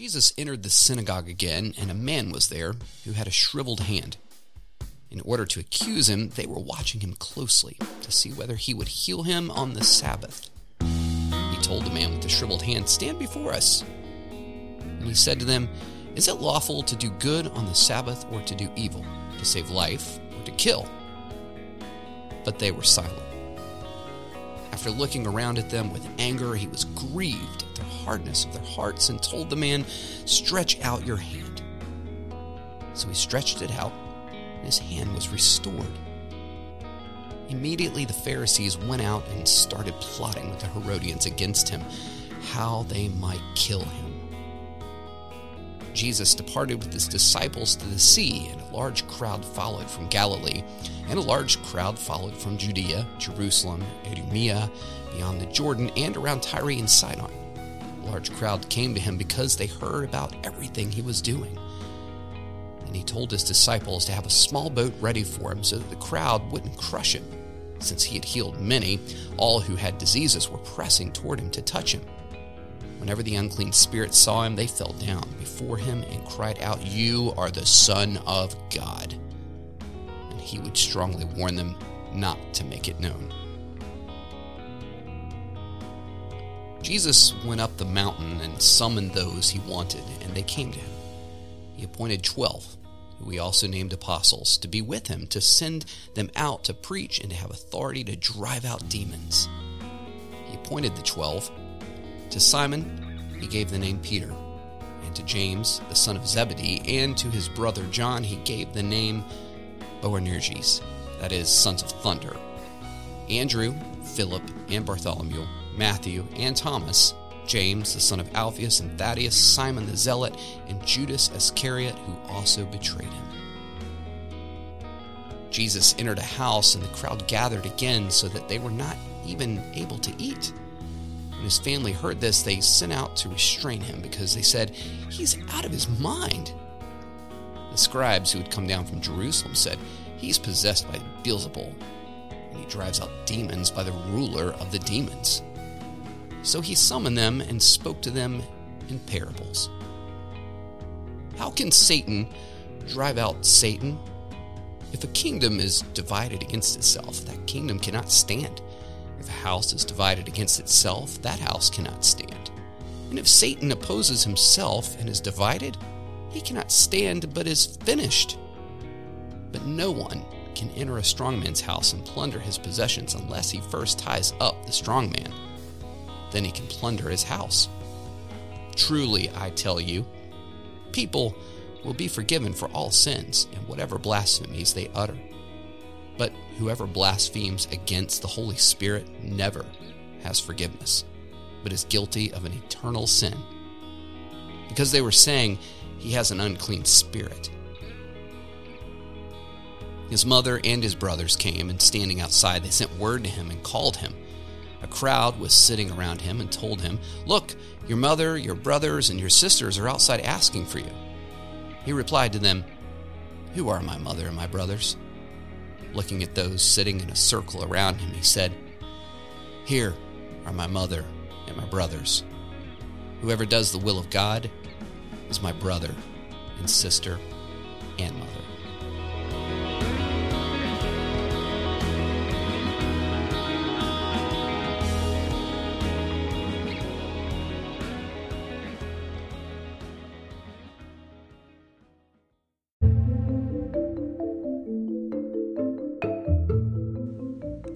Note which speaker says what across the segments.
Speaker 1: Jesus entered the synagogue again, and a man was there who had a shriveled hand. In order to accuse him, they were watching him closely to see whether he would heal him on the Sabbath. He told the man with the shriveled hand, Stand before us. And he said to them, Is it lawful to do good on the Sabbath or to do evil, to save life or to kill? But they were silent. After looking around at them with anger, he was grieved at the hardness of their hearts and told the man, Stretch out your hand. So he stretched it out, and his hand was restored. Immediately the Pharisees went out and started plotting with the Herodians against him, how they might kill him. Jesus departed with his disciples to the sea, and a large crowd followed from Galilee, and a large crowd followed from Judea, Jerusalem, Idumea, beyond the Jordan, and around Tyre and Sidon. A large crowd came to him because they heard about everything he was doing. And he told his disciples to have a small boat ready for him so that the crowd wouldn't crush him. Since he had healed many, all who had diseases were pressing toward him to touch him. Whenever the unclean spirits saw him, they fell down before him and cried out, You are the Son of God. And he would strongly warn them not to make it known. Jesus went up the mountain and summoned those he wanted, and they came to him. He appointed twelve, who he also named apostles, to be with him, to send them out to preach and to have authority to drive out demons. He appointed the twelve to Simon, he gave the name Peter, and to James, the son of Zebedee, and to his brother John, he gave the name Boanerges, that is, sons of thunder. Andrew, Philip, and Bartholomew, Matthew, and Thomas, James, the son of Alphaeus, and Thaddeus, Simon the Zealot, and Judas Iscariot, who also betrayed him. Jesus entered a house, and the crowd gathered again so that they were not even able to eat. When his family heard this, they sent out to restrain him because they said, He's out of his mind. The scribes who had come down from Jerusalem said, He's possessed by Beelzebul, and he drives out demons by the ruler of the demons. So he summoned them and spoke to them in parables. How can Satan drive out Satan? If a kingdom is divided against itself, that kingdom cannot stand. If a house is divided against itself, that house cannot stand. And if Satan opposes himself and is divided, he cannot stand but is finished. But no one can enter a strong man's house and plunder his possessions unless he first ties up the strong man. Then he can plunder his house. Truly, I tell you, people will be forgiven for all sins and whatever blasphemies they utter. But whoever blasphemes against the Holy Spirit never has forgiveness, but is guilty of an eternal sin. Because they were saying he has an unclean spirit. His mother and his brothers came, and standing outside, they sent word to him and called him. A crowd was sitting around him and told him, Look, your mother, your brothers, and your sisters are outside asking for you. He replied to them, Who are my mother and my brothers? Looking at those sitting in a circle around him, he said, Here are my mother and my brothers. Whoever does the will of God is my brother and sister and mother.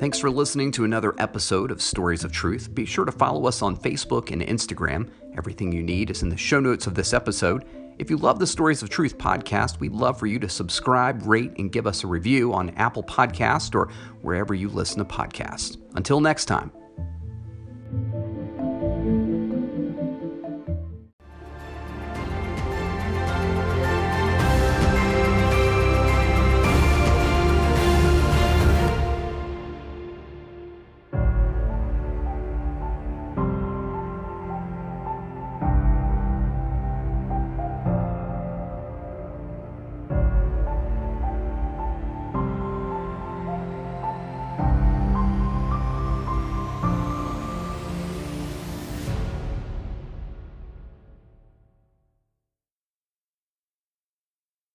Speaker 1: Thanks for listening to another episode of Stories of Truth. Be sure to follow us on Facebook and Instagram. Everything you need is in the show notes of this episode. If you love the Stories of Truth podcast, we'd love for you to subscribe, rate, and give us a review on Apple Podcast or wherever you listen to podcasts. Until next time.